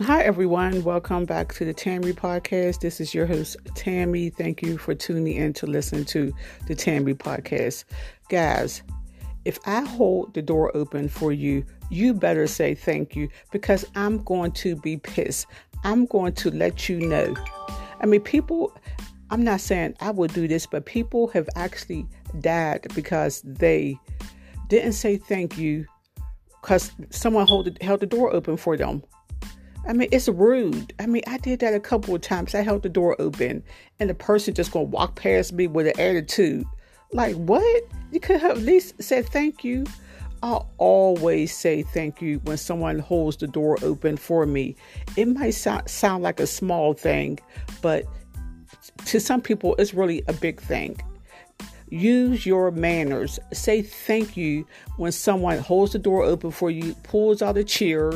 Hi, everyone. Welcome back to the Tammy Podcast. This is your host, Tammy. Thank you for tuning in to listen to the Tammy Podcast. Guys, if I hold the door open for you, you better say thank you because I'm going to be pissed. I'm going to let you know. I mean, people, I'm not saying I will do this, but people have actually died because they didn't say thank you because someone hold, held the door open for them. I mean, it's rude. I mean, I did that a couple of times. I held the door open and the person just gonna walk past me with an attitude. Like, what? You could have at least said thank you. I always say thank you when someone holds the door open for me. It might sound, sound like a small thing, but to some people, it's really a big thing. Use your manners. Say thank you when someone holds the door open for you, pulls out a chair,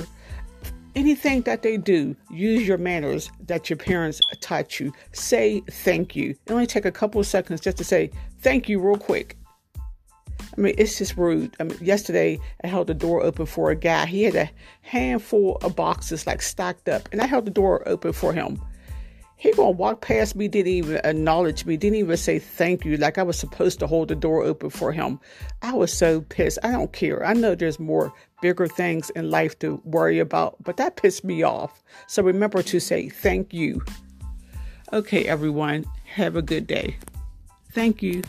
anything that they do, use your manners that your parents taught you. Say thank you. It only take a couple of seconds just to say thank you real quick. I mean, it's just rude. I mean, yesterday I held the door open for a guy. He had a handful of boxes like stacked up, and I held the door open for him. He gonna walk past me, didn't even acknowledge me, didn't even say thank you, like I was supposed to hold the door open for him. I was so pissed. I don't care. I know there's more bigger things in life to worry about, but that pissed me off. So remember to say thank you. Okay, everyone, have a good day. Thank you.